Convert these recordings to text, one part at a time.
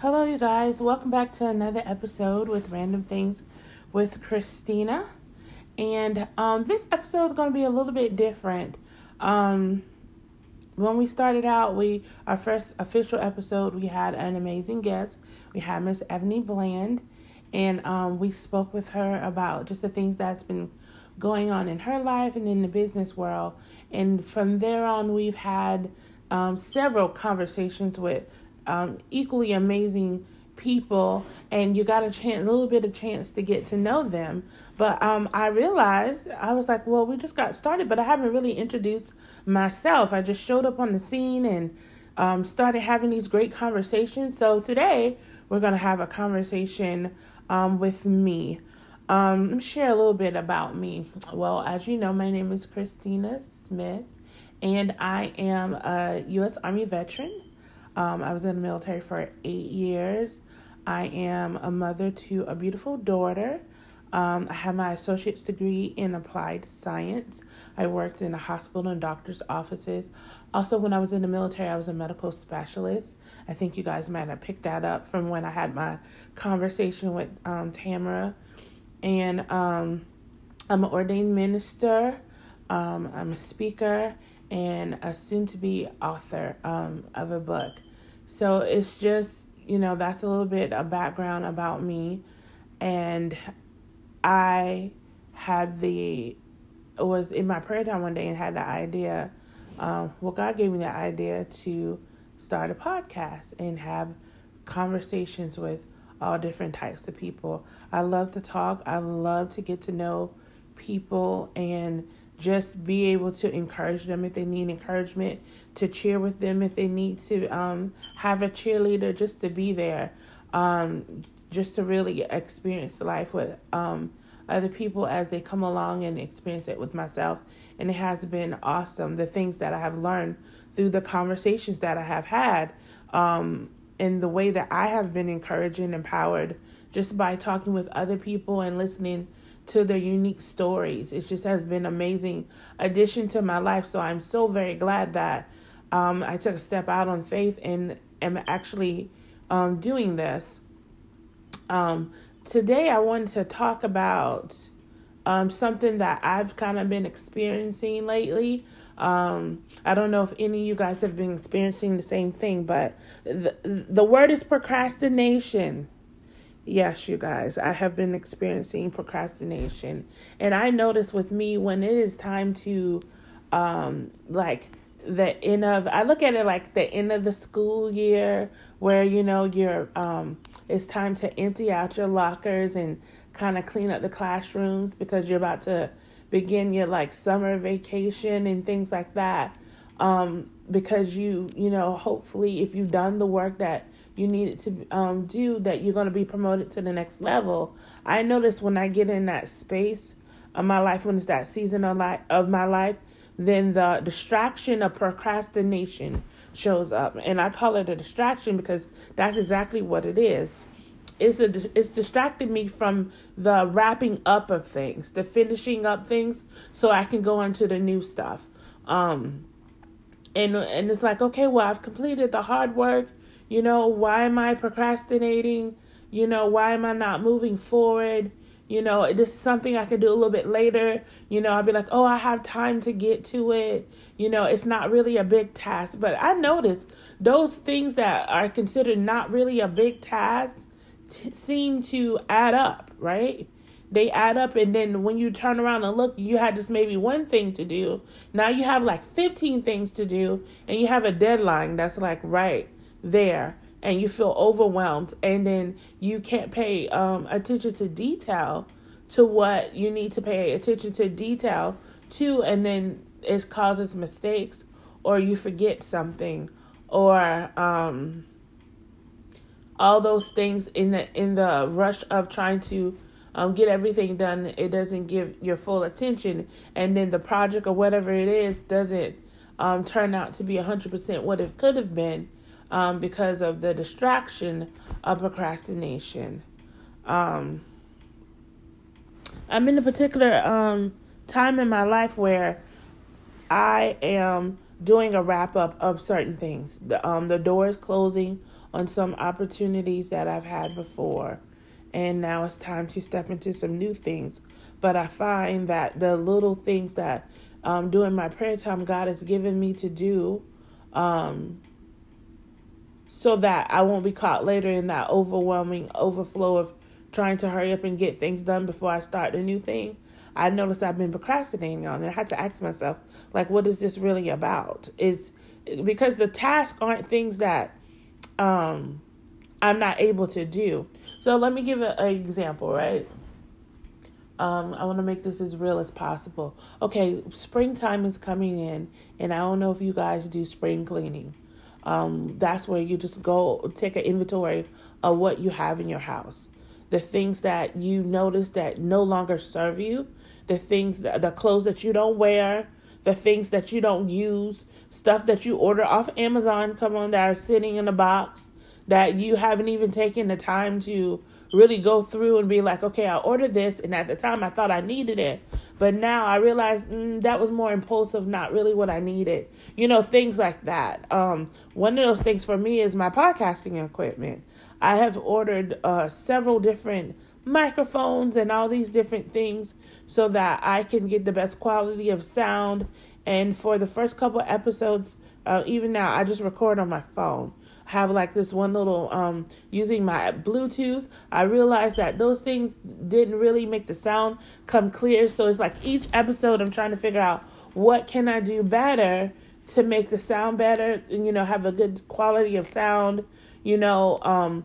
Hello, you guys. Welcome back to another episode with Random Things with Christina. And um, this episode is going to be a little bit different. Um, when we started out, we our first official episode, we had an amazing guest. We had Miss Ebony Bland, and um, we spoke with her about just the things that's been going on in her life and in the business world. And from there on, we've had um, several conversations with um, equally amazing people, and you got a chance, a little bit of chance to get to know them. But um, I realized I was like, well, we just got started, but I haven't really introduced myself. I just showed up on the scene and um, started having these great conversations. So today we're gonna have a conversation um, with me. Um, let me share a little bit about me. Well, as you know, my name is Christina Smith, and I am a U.S. Army veteran. Um, I was in the military for eight years. I am a mother to a beautiful daughter. Um, I have my associate's degree in applied science. I worked in a hospital and doctor's offices. Also, when I was in the military, I was a medical specialist. I think you guys might have picked that up from when I had my conversation with um, Tamara. And um, I'm an ordained minister, um, I'm a speaker, and a soon to be author um, of a book. So it's just, you know, that's a little bit of background about me. And I had the, was in my prayer time one day and had the idea, um, well, God gave me the idea to start a podcast and have conversations with all different types of people. I love to talk, I love to get to know people and just be able to encourage them if they need encouragement, to cheer with them if they need to um, have a cheerleader, just to be there, um, just to really experience life with um, other people as they come along and experience it with myself. And it has been awesome. The things that I have learned through the conversations that I have had, um, and the way that I have been encouraged and empowered just by talking with other people and listening to their unique stories. It just has been amazing addition to my life. So I'm so very glad that um, I took a step out on faith and am actually um, doing this. Um, today I wanted to talk about um, something that I've kind of been experiencing lately. Um, I don't know if any of you guys have been experiencing the same thing, but the the word is procrastination. Yes, you guys, I have been experiencing procrastination. And I notice with me when it is time to um like the end of I look at it like the end of the school year where you know you're um it's time to empty out your lockers and kind of clean up the classrooms because you're about to begin your like summer vacation and things like that. Um because you you know hopefully if you've done the work that you needed to um, do that you're going to be promoted to the next level. I notice when I get in that space of my life, when it's that season of, life, of my life, then the distraction of procrastination shows up. And I call it a distraction because that's exactly what it is. It's, a, it's distracting me from the wrapping up of things, the finishing up things, so I can go into the new stuff. Um, and and it's like, okay, well, I've completed the hard work you know, why am I procrastinating? You know, why am I not moving forward? You know, this is something I can do a little bit later. You know, I'll be like, oh, I have time to get to it. You know, it's not really a big task. But I notice those things that are considered not really a big task t- seem to add up, right? They add up, and then when you turn around and look, you had just maybe one thing to do. Now you have like 15 things to do, and you have a deadline that's like, right there and you feel overwhelmed and then you can't pay um, attention to detail to what you need to pay attention to detail to and then it causes mistakes or you forget something or um, all those things in the in the rush of trying to um, get everything done it doesn't give your full attention and then the project or whatever it is doesn't um, turn out to be 100% what it could have been um, because of the distraction of procrastination. Um, I'm in a particular um, time in my life where I am doing a wrap up of certain things. The um the door is closing on some opportunities that I've had before. And now it's time to step into some new things. But I find that the little things that um, during my prayer time God has given me to do, um, so that I won't be caught later in that overwhelming overflow of trying to hurry up and get things done before I start a new thing. I noticed I've been procrastinating on it. I had to ask myself, like, what is this really about? Is because the tasks aren't things that um, I'm not able to do. So let me give an example, right? Um, I want to make this as real as possible. Okay, springtime is coming in, and I don't know if you guys do spring cleaning. Um, that's where you just go take an inventory of what you have in your house, the things that you notice that no longer serve you, the things that the clothes that you don't wear, the things that you don't use, stuff that you order off Amazon, come on, that are sitting in a box that you haven't even taken the time to really go through and be like, okay, I ordered this, and at the time I thought I needed it, but now I realize mm, that was more impulsive, not really what I needed. You know, things like that. Um, one of those things for me is my podcasting equipment. I have ordered uh, several different microphones and all these different things so that I can get the best quality of sound. And for the first couple episodes, uh, even now, I just record on my phone have like this one little um using my Bluetooth. I realized that those things didn't really make the sound come clear. So it's like each episode I'm trying to figure out what can I do better to make the sound better and you know have a good quality of sound, you know, um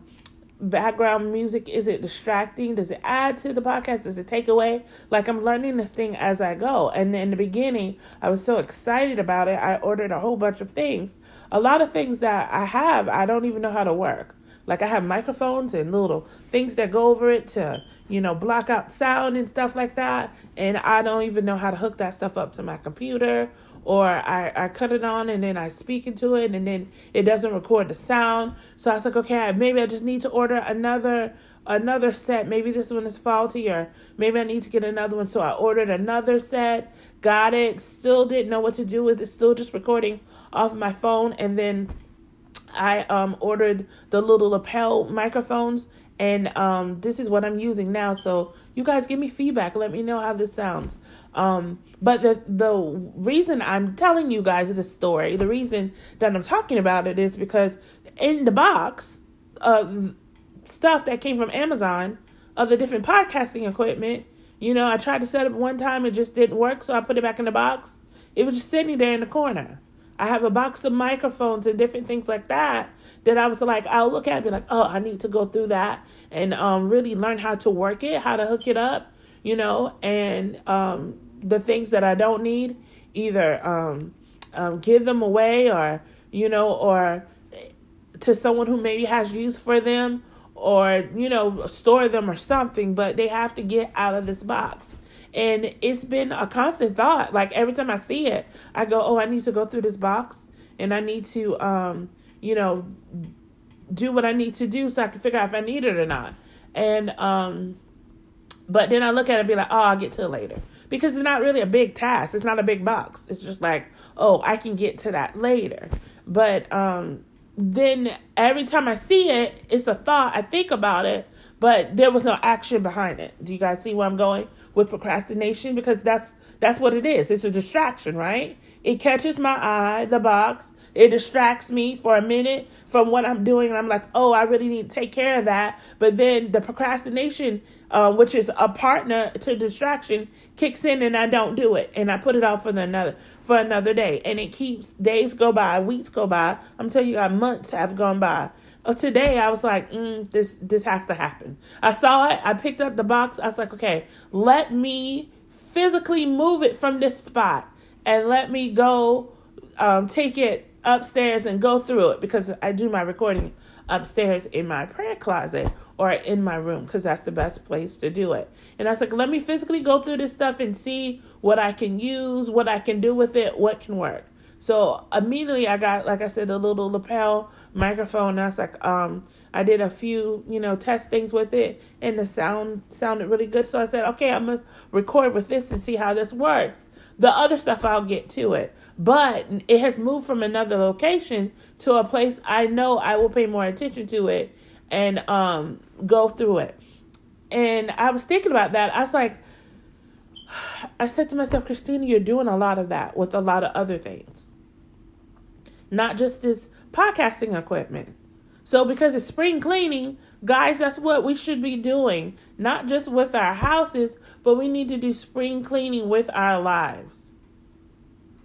background music is it distracting? Does it add to the podcast? Does it take away? Like i'm learning this thing as i go. And in the beginning i was so excited about it i ordered a whole bunch of things. A lot of things that i have i don't even know how to work. Like i have microphones and little things that go over it to you know block out sound and stuff like that. And i don't even know how to hook that stuff up to my computer or I, I cut it on and then I speak into it and then it doesn't record the sound. So I was like, okay, maybe I just need to order another another set. Maybe this one is faulty or maybe I need to get another one. So I ordered another set, got it, still didn't know what to do with it, still just recording off my phone and then I um ordered the little lapel microphones and um this is what I'm using now. So you guys give me feedback. Let me know how this sounds. Um but the the reason I'm telling you guys this story, the reason that I'm talking about it is because in the box of stuff that came from Amazon of the different podcasting equipment, you know, I tried to set up one time, it just didn't work, so I put it back in the box. It was just sitting there in the corner. I have a box of microphones and different things like that that I was like, I'll look at it be like, oh, I need to go through that and um, really learn how to work it, how to hook it up, you know, and um, the things that I don't need, either um, um, give them away or, you know, or to someone who maybe has use for them or, you know, store them or something, but they have to get out of this box. And it's been a constant thought. Like every time I see it, I go, oh, I need to go through this box and I need to, um, you know, do what I need to do so I can figure out if I need it or not. And, um, but then I look at it and be like, oh, I'll get to it later because it's not really a big task. It's not a big box. It's just like, oh, I can get to that later. But um, then every time I see it, it's a thought. I think about it, but there was no action behind it. Do you guys see where I'm going with procrastination? Because that's that's what it is. It's a distraction, right? It catches my eye, the box. It distracts me for a minute from what I'm doing, and I'm like, oh, I really need to take care of that. But then the procrastination uh, which is a partner to distraction, kicks in and I don't do it, and I put it off for the another for another day, and it keeps days go by, weeks go by. I'm telling you, months have gone by. Uh, today I was like, mm, this this has to happen. I saw it, I picked up the box. I was like, okay, let me physically move it from this spot and let me go um, take it upstairs and go through it because I do my recording upstairs in my prayer closet or in my room because that's the best place to do it. And I was like, let me physically go through this stuff and see what I can use, what I can do with it, what can work. So immediately I got, like I said, a little lapel microphone. And I was like, um, I did a few, you know, test things with it, and the sound sounded really good. So I said, okay, I'm gonna record with this and see how this works. The other stuff I'll get to it. But it has moved from another location to a place I know I will pay more attention to it and um go through it. And I was thinking about that. I was like I said to myself, Christina, you're doing a lot of that with a lot of other things. Not just this podcasting equipment. So because it's spring cleaning, guys, that's what we should be doing. Not just with our houses, but we need to do spring cleaning with our lives.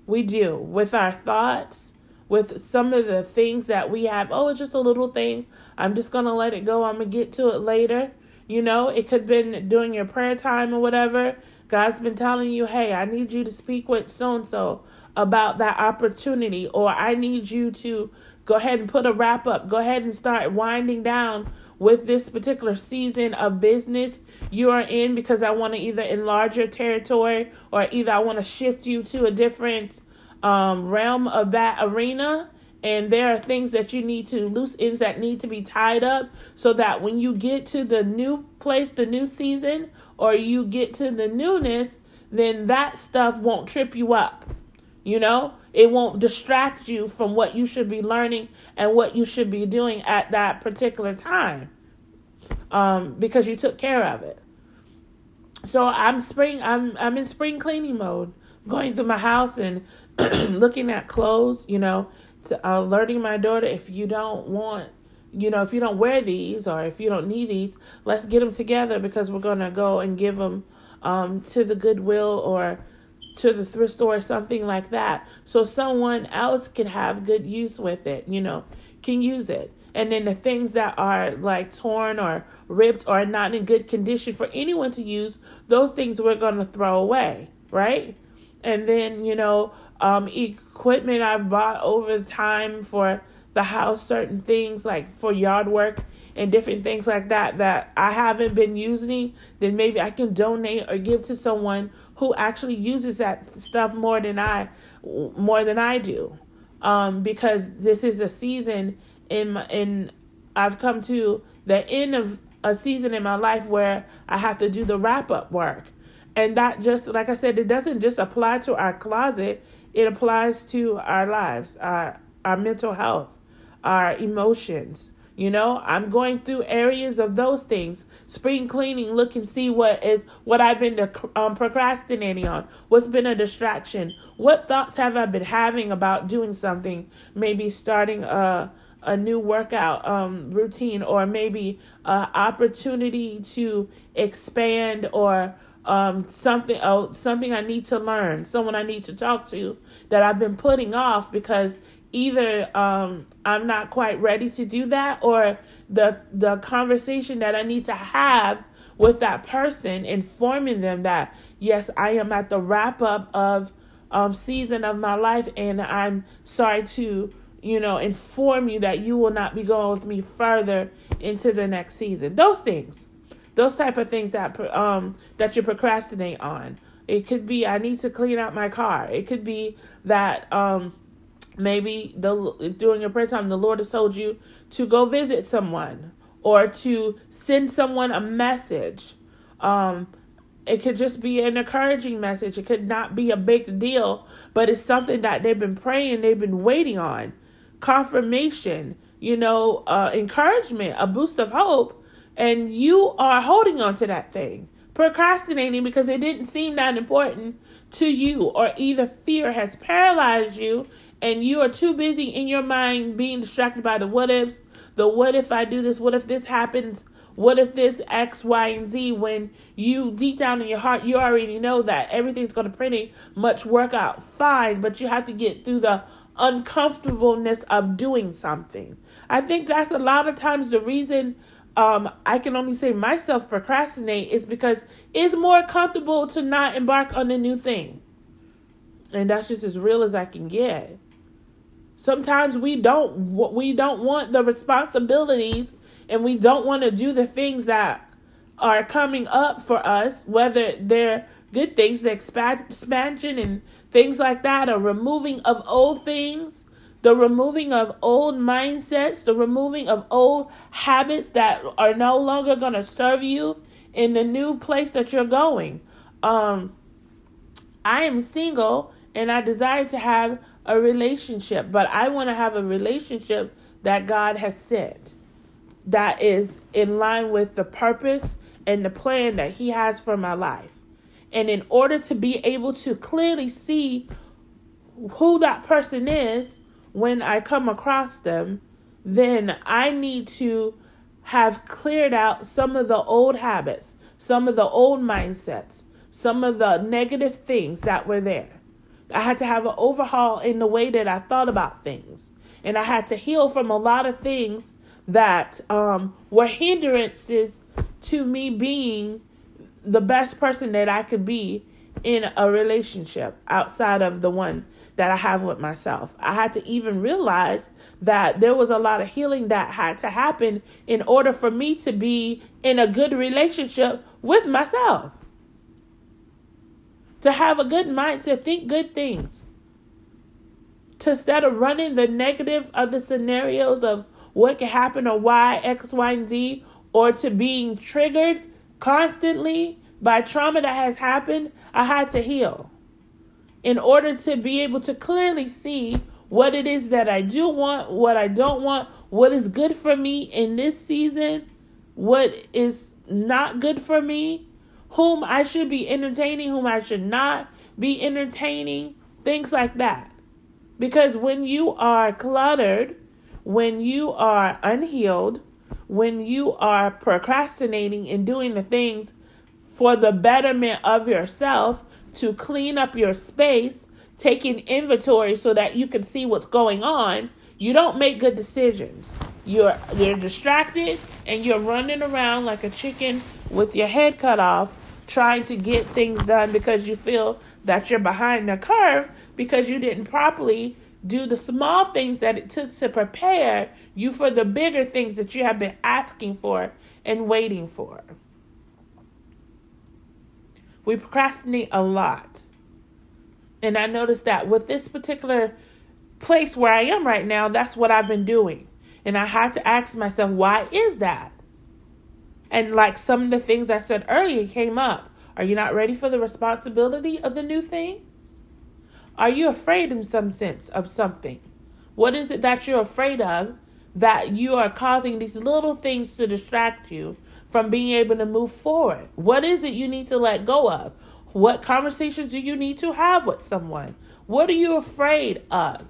We do. With our thoughts, with some of the things that we have. Oh, it's just a little thing. I'm just going to let it go. I'm going to get to it later. You know, it could have been during your prayer time or whatever. God's been telling you, hey, I need you to speak with so and so about that opportunity, or I need you to Go ahead and put a wrap up. Go ahead and start winding down with this particular season of business you are in because I want to either enlarge your territory or either I want to shift you to a different um, realm of that arena. And there are things that you need to, loose ends that need to be tied up so that when you get to the new place, the new season, or you get to the newness, then that stuff won't trip you up. You know, it won't distract you from what you should be learning and what you should be doing at that particular time um, because you took care of it. So I'm spring. I'm I'm in spring cleaning mode, going through my house and looking at clothes. You know, to, uh, alerting my daughter if you don't want, you know, if you don't wear these or if you don't need these, let's get them together because we're gonna go and give them um, to the Goodwill or to the thrift store or something like that. So someone else can have good use with it you know can use it. And then the things that are like torn or ripped or not in good condition for anyone to use those things we're going to throw away right? And then you know um equipment i've bought over time for the house certain things like for yard work and different things like that that I haven't been using, then maybe I can donate or give to someone who actually uses that stuff more than I more than I do. Um, because this is a season in in I've come to the end of a season in my life where I have to do the wrap up work. And that just like I said, it doesn't just apply to our closet, it applies to our lives, our our mental health, our emotions, you know, I'm going through areas of those things. Spring cleaning, look and see what is what I've been um, procrastinating on. What's been a distraction? What thoughts have I been having about doing something? Maybe starting a a new workout um, routine, or maybe an opportunity to expand, or um, something oh, something I need to learn, someone I need to talk to that I've been putting off because either um, I'm not quite ready to do that or the the conversation that I need to have with that person informing them that yes I am at the wrap up of um, season of my life and I'm sorry to you know inform you that you will not be going with me further into the next season. Those things. Those type of things that um that you procrastinate on. It could be I need to clean out my car. It could be that um Maybe the during your prayer time, the Lord has told you to go visit someone or to send someone a message. Um, it could just be an encouraging message. It could not be a big deal, but it's something that they've been praying, they've been waiting on. Confirmation, you know, uh, encouragement, a boost of hope, and you are holding on to that thing, procrastinating because it didn't seem that important to you, or either fear has paralyzed you and you are too busy in your mind being distracted by the what ifs, the what if I do this, what if this happens, what if this X, Y, and Z, when you deep down in your heart, you already know that everything's going to pretty much work out fine, but you have to get through the uncomfortableness of doing something. I think that's a lot of times the reason um, I can only say myself procrastinate is because it's more comfortable to not embark on a new thing. And that's just as real as I can get. Sometimes we don't we don't want the responsibilities and we don't want to do the things that are coming up for us, whether they're good things, the expansion and things like that, or removing of old things, the removing of old mindsets, the removing of old habits that are no longer going to serve you in the new place that you're going. Um, I am single and I desire to have a relationship, but I want to have a relationship that God has set that is in line with the purpose and the plan that He has for my life. And in order to be able to clearly see who that person is when I come across them, then I need to have cleared out some of the old habits, some of the old mindsets, some of the negative things that were there. I had to have an overhaul in the way that I thought about things. And I had to heal from a lot of things that um, were hindrances to me being the best person that I could be in a relationship outside of the one that I have with myself. I had to even realize that there was a lot of healing that had to happen in order for me to be in a good relationship with myself. To have a good mind, to think good things. To instead of running the negative of the scenarios of what can happen or why X, Y, and Z, or to being triggered constantly by trauma that has happened, I had to heal in order to be able to clearly see what it is that I do want, what I don't want, what is good for me in this season, what is not good for me, whom I should be entertaining, whom I should not be entertaining, things like that. Because when you are cluttered, when you are unhealed, when you are procrastinating and doing the things for the betterment of yourself, to clean up your space, taking inventory so that you can see what's going on, you don't make good decisions. You're you're distracted and you're running around like a chicken with your head cut off trying to get things done because you feel that you're behind the curve because you didn't properly do the small things that it took to prepare you for the bigger things that you have been asking for and waiting for. We procrastinate a lot. And I noticed that with this particular place where I am right now, that's what I've been doing. And I had to ask myself, why is that? And like some of the things I said earlier came up. Are you not ready for the responsibility of the new things? Are you afraid in some sense of something? What is it that you're afraid of that you are causing these little things to distract you from being able to move forward? What is it you need to let go of? What conversations do you need to have with someone? What are you afraid of?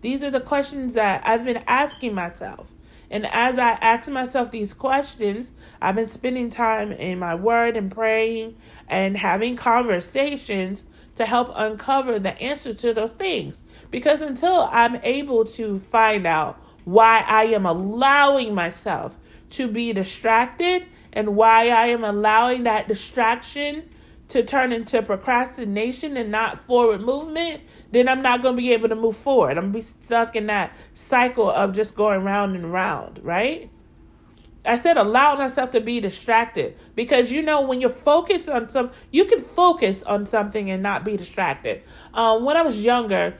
These are the questions that I've been asking myself. And as I ask myself these questions, I've been spending time in my word and praying and having conversations to help uncover the answer to those things. Because until I'm able to find out why I am allowing myself to be distracted and why I am allowing that distraction to turn into procrastination and not forward movement, then I'm not going to be able to move forward. I'm going to be stuck in that cycle of just going round and round, right? I said allow myself to be distracted because you know when you're focused on some, you can focus on something and not be distracted. Um, when I was younger,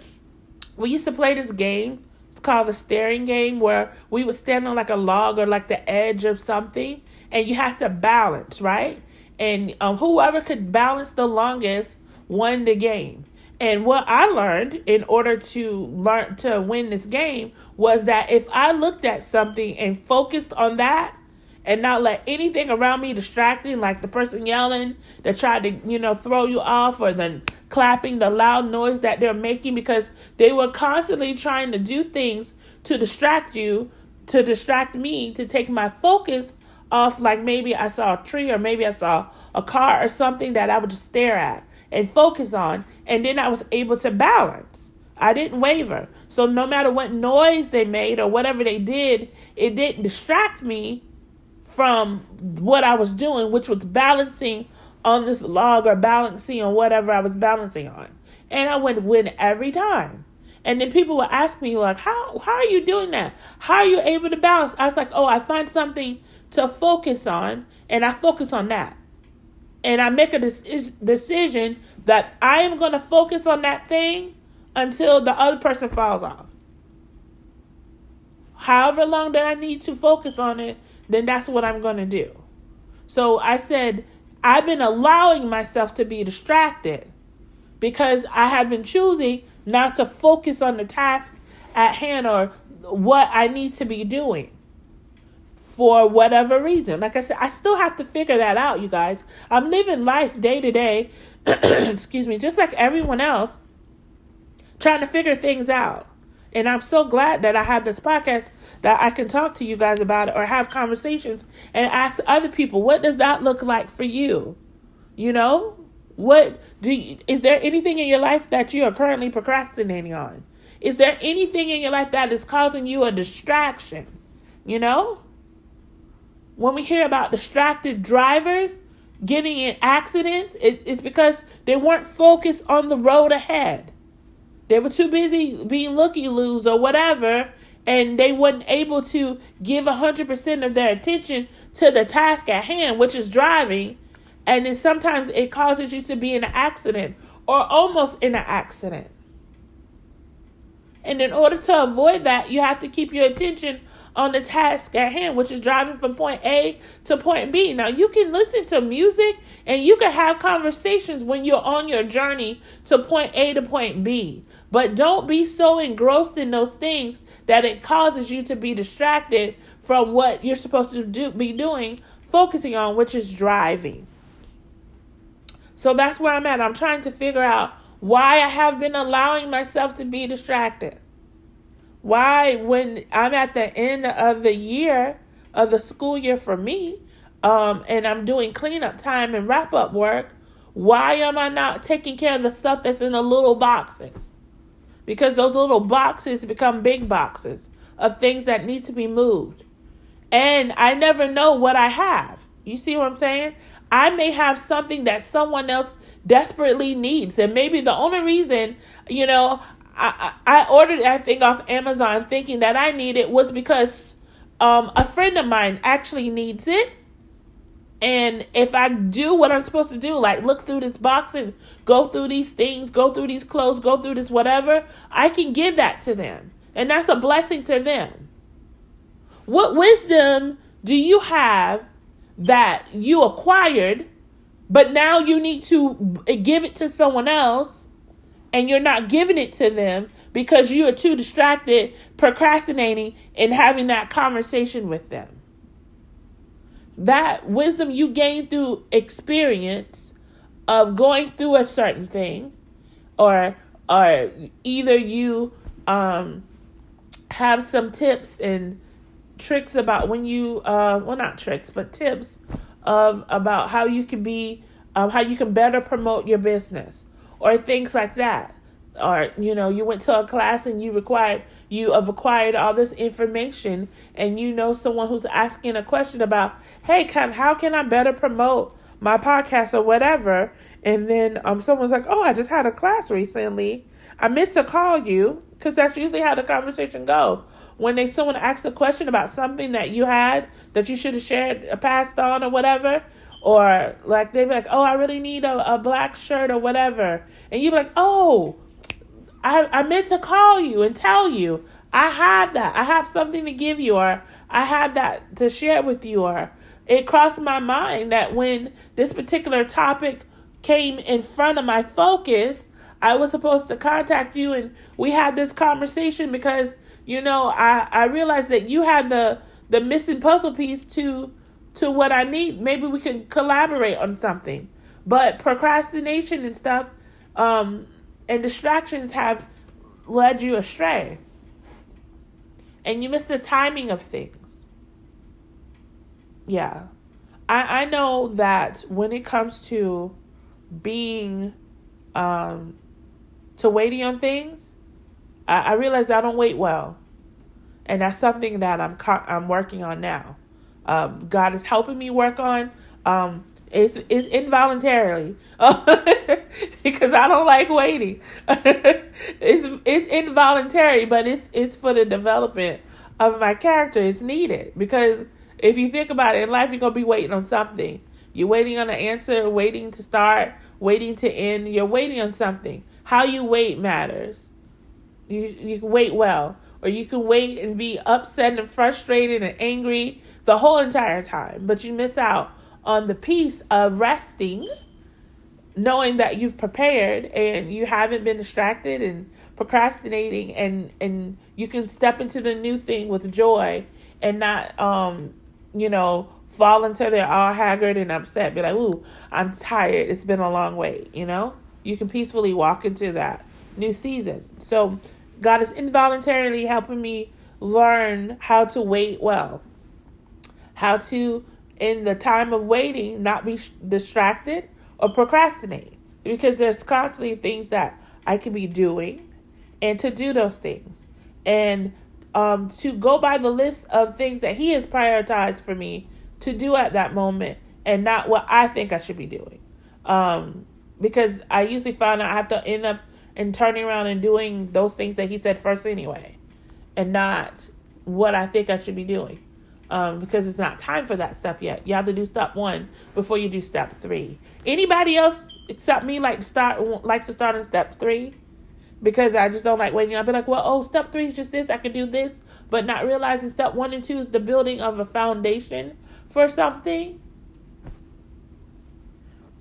we used to play this game called the staring game where we would stand on like a log or like the edge of something and you have to balance, right? And um, whoever could balance the longest won the game. And what I learned in order to learn to win this game was that if I looked at something and focused on that, and not let anything around me distracting, like the person yelling that tried to, you know, throw you off, or the clapping, the loud noise that they're making, because they were constantly trying to do things to distract you, to distract me, to take my focus off. Like maybe I saw a tree, or maybe I saw a car, or something that I would just stare at and focus on, and then I was able to balance. I didn't waver. So no matter what noise they made or whatever they did, it didn't distract me from what I was doing, which was balancing on this log or balancing on whatever I was balancing on. And I would win every time. And then people would ask me, like, how, how are you doing that? How are you able to balance? I was like, oh, I find something to focus on, and I focus on that. And I make a decision that I am going to focus on that thing until the other person falls off. However long that I need to focus on it then that's what I'm going to do. So I said, I've been allowing myself to be distracted because I have been choosing not to focus on the task at hand or what I need to be doing for whatever reason. Like I said, I still have to figure that out, you guys. I'm living life day to day, excuse me, just like everyone else, trying to figure things out. And I'm so glad that I have this podcast that I can talk to you guys about it or have conversations and ask other people, what does that look like for you? You know, what do you, is there anything in your life that you are currently procrastinating on? Is there anything in your life that is causing you a distraction? You know? When we hear about distracted drivers getting in accidents, it's, it's because they weren't focused on the road ahead. They were too busy being looky loos or whatever, and they weren't able to give 100% of their attention to the task at hand, which is driving. And then sometimes it causes you to be in an accident or almost in an accident. And in order to avoid that, you have to keep your attention on the task at hand, which is driving from point A to point B. Now, you can listen to music and you can have conversations when you're on your journey to point A to point B. But don't be so engrossed in those things that it causes you to be distracted from what you're supposed to do, be doing, focusing on, which is driving. So that's where I'm at. I'm trying to figure out why I have been allowing myself to be distracted. Why, when I'm at the end of the year, of the school year for me, um, and I'm doing cleanup time and wrap up work, why am I not taking care of the stuff that's in the little boxes? Because those little boxes become big boxes of things that need to be moved. And I never know what I have. You see what I'm saying? I may have something that someone else desperately needs. And maybe the only reason, you know, I, I ordered that thing off Amazon thinking that I need it was because um, a friend of mine actually needs it. And if I do what I'm supposed to do, like look through this box and go through these things, go through these clothes, go through this whatever, I can give that to them. And that's a blessing to them. What wisdom do you have that you acquired but now you need to give it to someone else and you're not giving it to them because you are too distracted, procrastinating, and having that conversation with them. That wisdom you gain through experience of going through a certain thing, or or either you um, have some tips and tricks about when you uh, well not tricks but tips of about how you can be um, how you can better promote your business or things like that. Or you know you went to a class and you required you have acquired all this information and you know someone who's asking a question about hey can how can i better promote my podcast or whatever? And then um someone's like oh i just had a class recently. I meant to call you because that's usually how the conversation go. When they someone asks a question about something that you had that you should have shared, uh, passed on, or whatever, or like they be like, "Oh, I really need a, a black shirt or whatever," and you be like, "Oh, I I meant to call you and tell you I have that. I have something to give you, or I have that to share with you, or." It crossed my mind that when this particular topic came in front of my focus, I was supposed to contact you and we had this conversation because you know, I I realized that you had the the missing puzzle piece to to what I need. Maybe we can collaborate on something. But procrastination and stuff um and distractions have led you astray. And you miss the timing of things. Yeah. I I know that when it comes to being um to waiting on things, I, I realized I don't wait well, and that's something that I'm I'm working on now. Um, God is helping me work on. Um, it's it's involuntarily because I don't like waiting. it's it's involuntary, but it's it's for the development of my character. It's needed because if you think about it in life, you're gonna be waiting on something. You're waiting on an answer, waiting to start, waiting to end. You're waiting on something. How you wait matters. You you wait well, or you can wait and be upset and frustrated and angry the whole entire time, but you miss out on the peace of resting knowing that you've prepared and you haven't been distracted and procrastinating and and you can step into the new thing with joy and not um you know fall until they're all haggard and upset be like ooh i'm tired. It's been a long wait you know? You can peacefully walk into that new season. So god is involuntarily helping me learn how to wait well. How to in the time of waiting not be distracted or procrastinate. Because there's constantly things that I could be doing and to do those things. And um, to go by the list of things that he has prioritized for me to do at that moment and not what I think I should be doing. Um, because I usually find I have to end up and turning around and doing those things that he said first anyway and not what I think I should be doing um, because it's not time for that step yet. You have to do step one before you do step three. Anybody else except me like to start likes to start in step three because I just don't like waiting. I'll be like, well, oh, step three is just this. I can do this, but not realizing step one and two is the building of a foundation for something.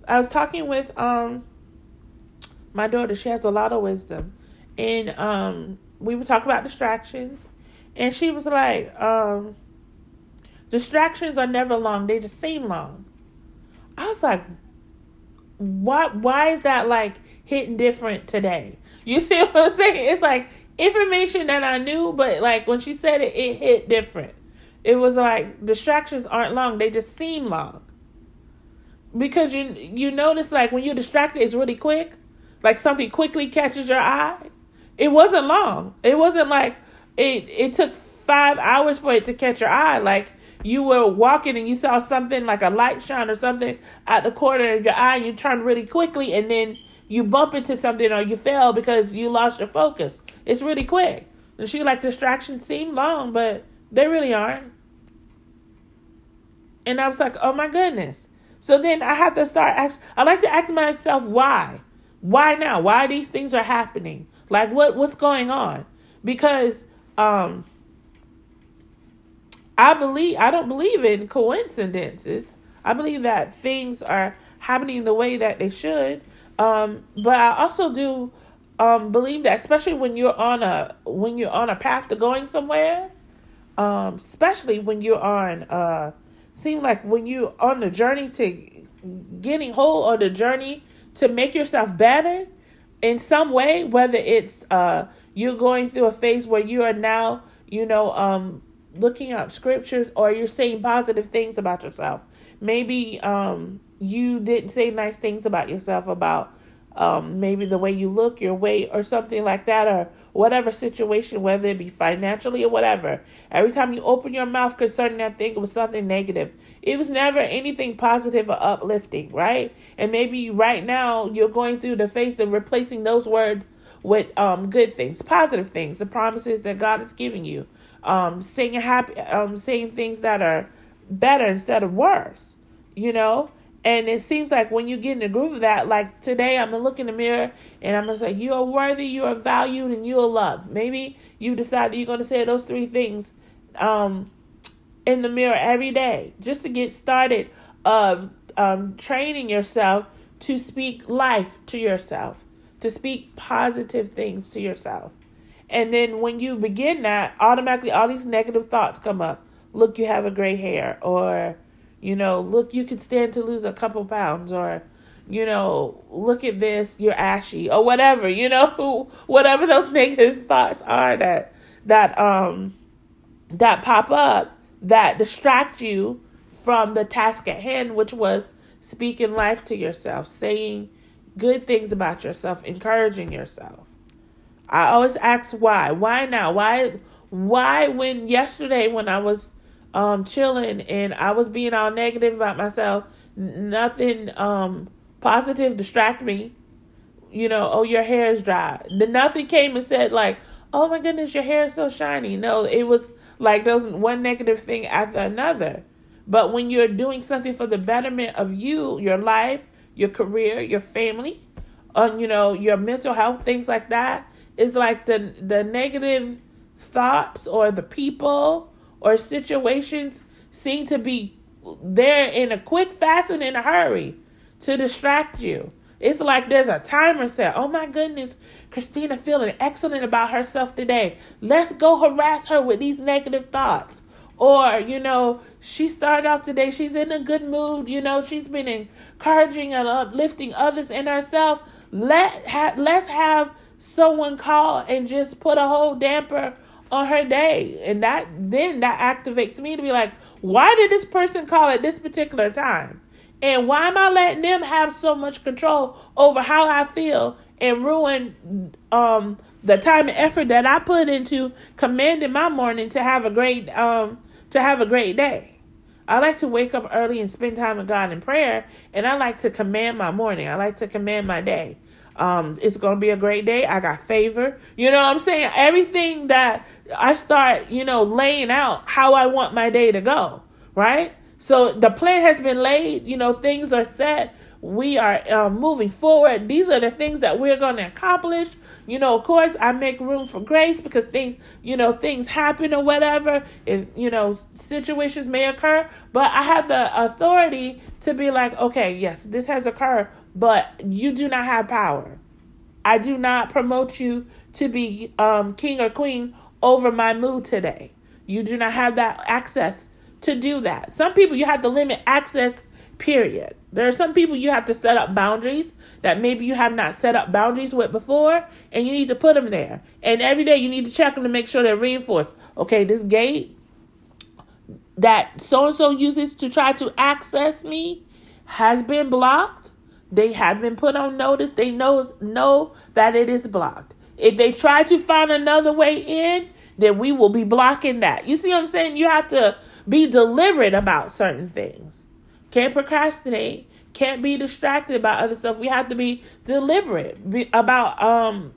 I was talking with um my daughter. She has a lot of wisdom, and um we were talking about distractions, and she was like, um Distractions are never long, they just seem long. I was like, why why is that like hitting different today? You see what I'm saying? It's like information that I knew, but like when she said it, it hit different. It was like distractions aren't long, they just seem long. Because you you notice like when you're distracted it's really quick. Like something quickly catches your eye. It wasn't long. It wasn't like it it took five hours for it to catch your eye. Like you were walking and you saw something like a light shine or something at the corner of your eye and you turned really quickly and then you bump into something or you fell because you lost your focus. It's really quick. And she like distractions seem long, but they really aren't. And I was like, oh my goodness. So then I have to start ask I like to ask myself why. Why now? Why these things are happening? Like what what's going on? Because um I believe I don't believe in coincidences. I believe that things are happening the way that they should. Um, but I also do um, believe that, especially when you're on a when you're on a path to going somewhere, um, especially when you're on uh, seem like when you're on the journey to getting whole or the journey to make yourself better in some way, whether it's uh, you're going through a phase where you are now, you know, um, looking up scriptures or you're saying positive things about yourself. Maybe um, you didn't say nice things about yourself about um, maybe the way you look, your weight, or something like that, or whatever situation, whether it be financially or whatever. Every time you open your mouth concerning that thing, it was something negative. It was never anything positive or uplifting, right? And maybe right now you're going through the phase of replacing those words with um, good things, positive things, the promises that God is giving you um, saying happy, um, saying things that are better instead of worse, you know. And it seems like when you get in the groove of that, like today, I'm gonna look in the mirror and I'm gonna say, "You are worthy, you are valued, and you are loved." Maybe you decided you're gonna say those three things um, in the mirror every day, just to get started of um, training yourself to speak life to yourself, to speak positive things to yourself. And then when you begin that, automatically all these negative thoughts come up. Look, you have a gray hair, or, you know, look, you could stand to lose a couple pounds, or, you know, look at this, you're ashy, or whatever, you know, whatever those negative thoughts are that, that, um, that pop up that distract you from the task at hand, which was speaking life to yourself, saying good things about yourself, encouraging yourself. I always ask why. Why now? Why why when yesterday when I was um chilling and I was being all negative about myself, nothing um positive distract me. You know, oh your hair is dry. Nothing came and said like, "Oh my goodness, your hair is so shiny." No, it was like there was one negative thing after another. But when you're doing something for the betterment of you, your life, your career, your family, um, you know, your mental health, things like that, it's like the the negative thoughts or the people or situations seem to be there in a quick, and in a hurry to distract you. It's like there's a timer set. Oh my goodness, Christina feeling excellent about herself today. Let's go harass her with these negative thoughts. Or, you know, she started off today, she's in a good mood, you know, she's been encouraging and uplifting others and herself. Let ha- let's have someone call and just put a whole damper on her day. And that then that activates me to be like, why did this person call at this particular time? And why am I letting them have so much control over how I feel and ruin um, the time and effort that I put into commanding my morning to have a great um, to have a great day? I like to wake up early and spend time with God in prayer, and I like to command my morning. I like to command my day. Um, it's gonna be a great day. I got favor. You know what I'm saying? Everything that I start, you know, laying out how I want my day to go, right? So the plan has been laid, you know, things are set. We are uh, moving forward. These are the things that we're going to accomplish. You know, of course, I make room for grace because things, you know, things happen or whatever. If, you know, situations may occur, but I have the authority to be like, okay, yes, this has occurred, but you do not have power. I do not promote you to be um, king or queen over my mood today. You do not have that access to do that. Some people you have to limit access, period. There are some people you have to set up boundaries that maybe you have not set up boundaries with before, and you need to put them there. And every day you need to check them to make sure they're reinforced. Okay, this gate that so and so uses to try to access me has been blocked. They have been put on notice. They knows know that it is blocked. If they try to find another way in, then we will be blocking that. You see what I'm saying? You have to be deliberate about certain things. Can't procrastinate. Can't be distracted by other stuff. We have to be deliberate about um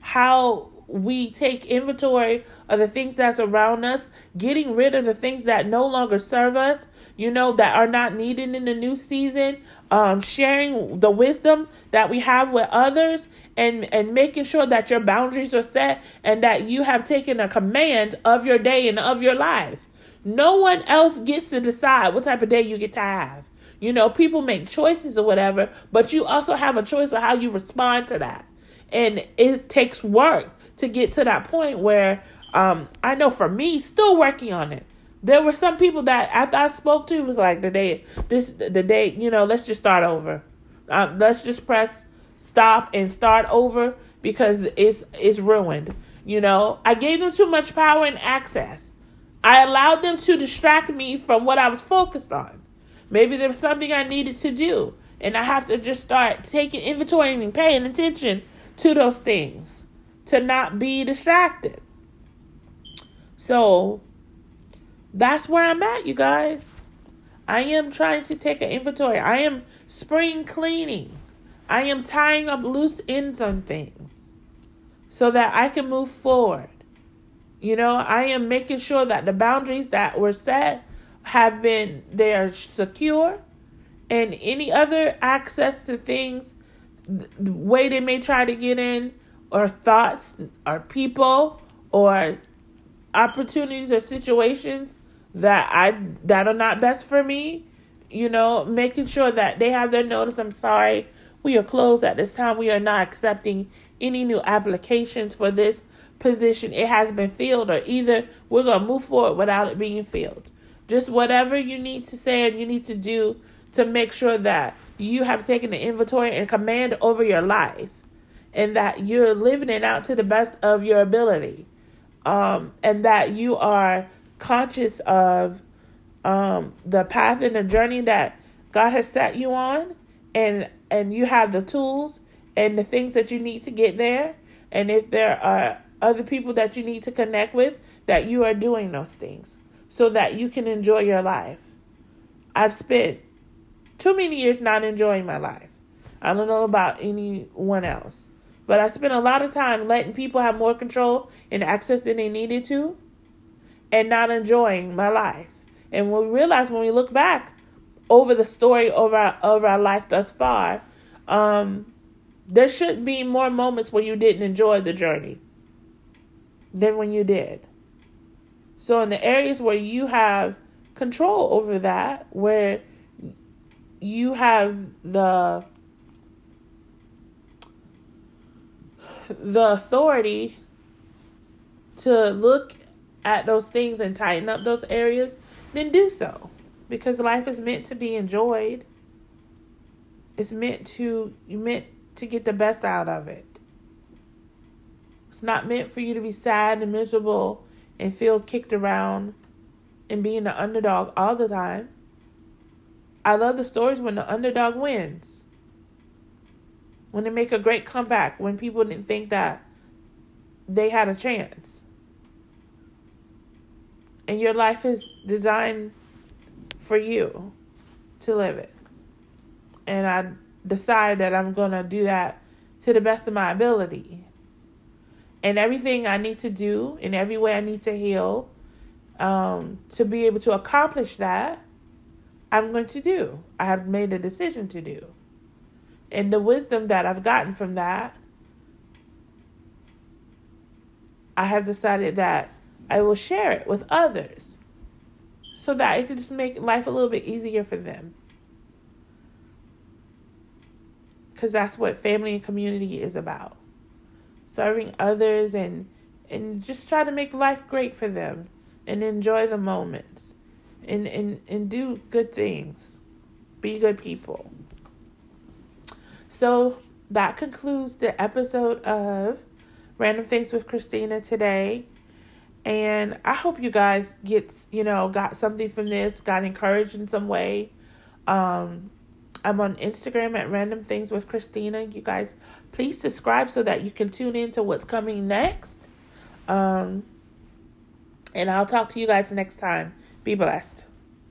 how we take inventory of the things that's around us, getting rid of the things that no longer serve us, you know, that are not needed in the new season, um, sharing the wisdom that we have with others, and, and making sure that your boundaries are set and that you have taken a command of your day and of your life. No one else gets to decide what type of day you get to have. You know, people make choices or whatever, but you also have a choice of how you respond to that. And it takes work to get to that point where um, I know for me, still working on it. There were some people that after I spoke to was like the day this the day you know let's just start over, um, let's just press stop and start over because it's it's ruined. You know I gave them too much power and access. I allowed them to distract me from what I was focused on. Maybe there was something I needed to do, and I have to just start taking inventory and paying attention to those things to not be distracted. So that's where I'm at, you guys. I am trying to take an inventory. I am spring cleaning. I am tying up loose ends on things so that I can move forward. You know, I am making sure that the boundaries that were set have been they are secure and any other access to things the way they may try to get in or thoughts or people or opportunities or situations that I that are not best for me, you know, making sure that they have their notice. I'm sorry, we are closed at this time. We are not accepting any new applications for this position, it has been filled, or either we're going to move forward without it being filled. Just whatever you need to say and you need to do to make sure that you have taken the inventory and command over your life and that you're living it out to the best of your ability. Um, and that you are conscious of um, the path and the journey that God has set you on and and you have the tools and the things that you need to get there. And if there are other people that you need to connect with, that you are doing those things so that you can enjoy your life. I've spent too many years not enjoying my life. I don't know about anyone else. But I spent a lot of time letting people have more control and access than they needed to and not enjoying my life. And we realize when we look back over the story of our, of our life thus far, um, there should be more moments where you didn't enjoy the journey than when you did. So, in the areas where you have control over that, where you have the the authority to look at those things and tighten up those areas, then do so. Because life is meant to be enjoyed. It's meant to you meant to get the best out of it. It's not meant for you to be sad and miserable and feel kicked around and being the underdog all the time. I love the stories when the underdog wins. When they make a great comeback, when people didn't think that they had a chance. And your life is designed for you to live it. And I decide that I'm going to do that to the best of my ability. And everything I need to do, in every way I need to heal, um, to be able to accomplish that, I'm going to do. I have made a decision to do. And the wisdom that I've gotten from that, I have decided that I will share it with others so that it can just make life a little bit easier for them. Because that's what family and community is about serving others and and just try to make life great for them and enjoy the moments and and, and do good things. Be good people. So that concludes the episode of random things with christina today. And i hope you guys get you know got something from this got encouraged in some way. Um I'm on Instagram at Random Things with Christina. You guys, please subscribe so that you can tune in to what's coming next. Um, and I'll talk to you guys next time. Be blessed.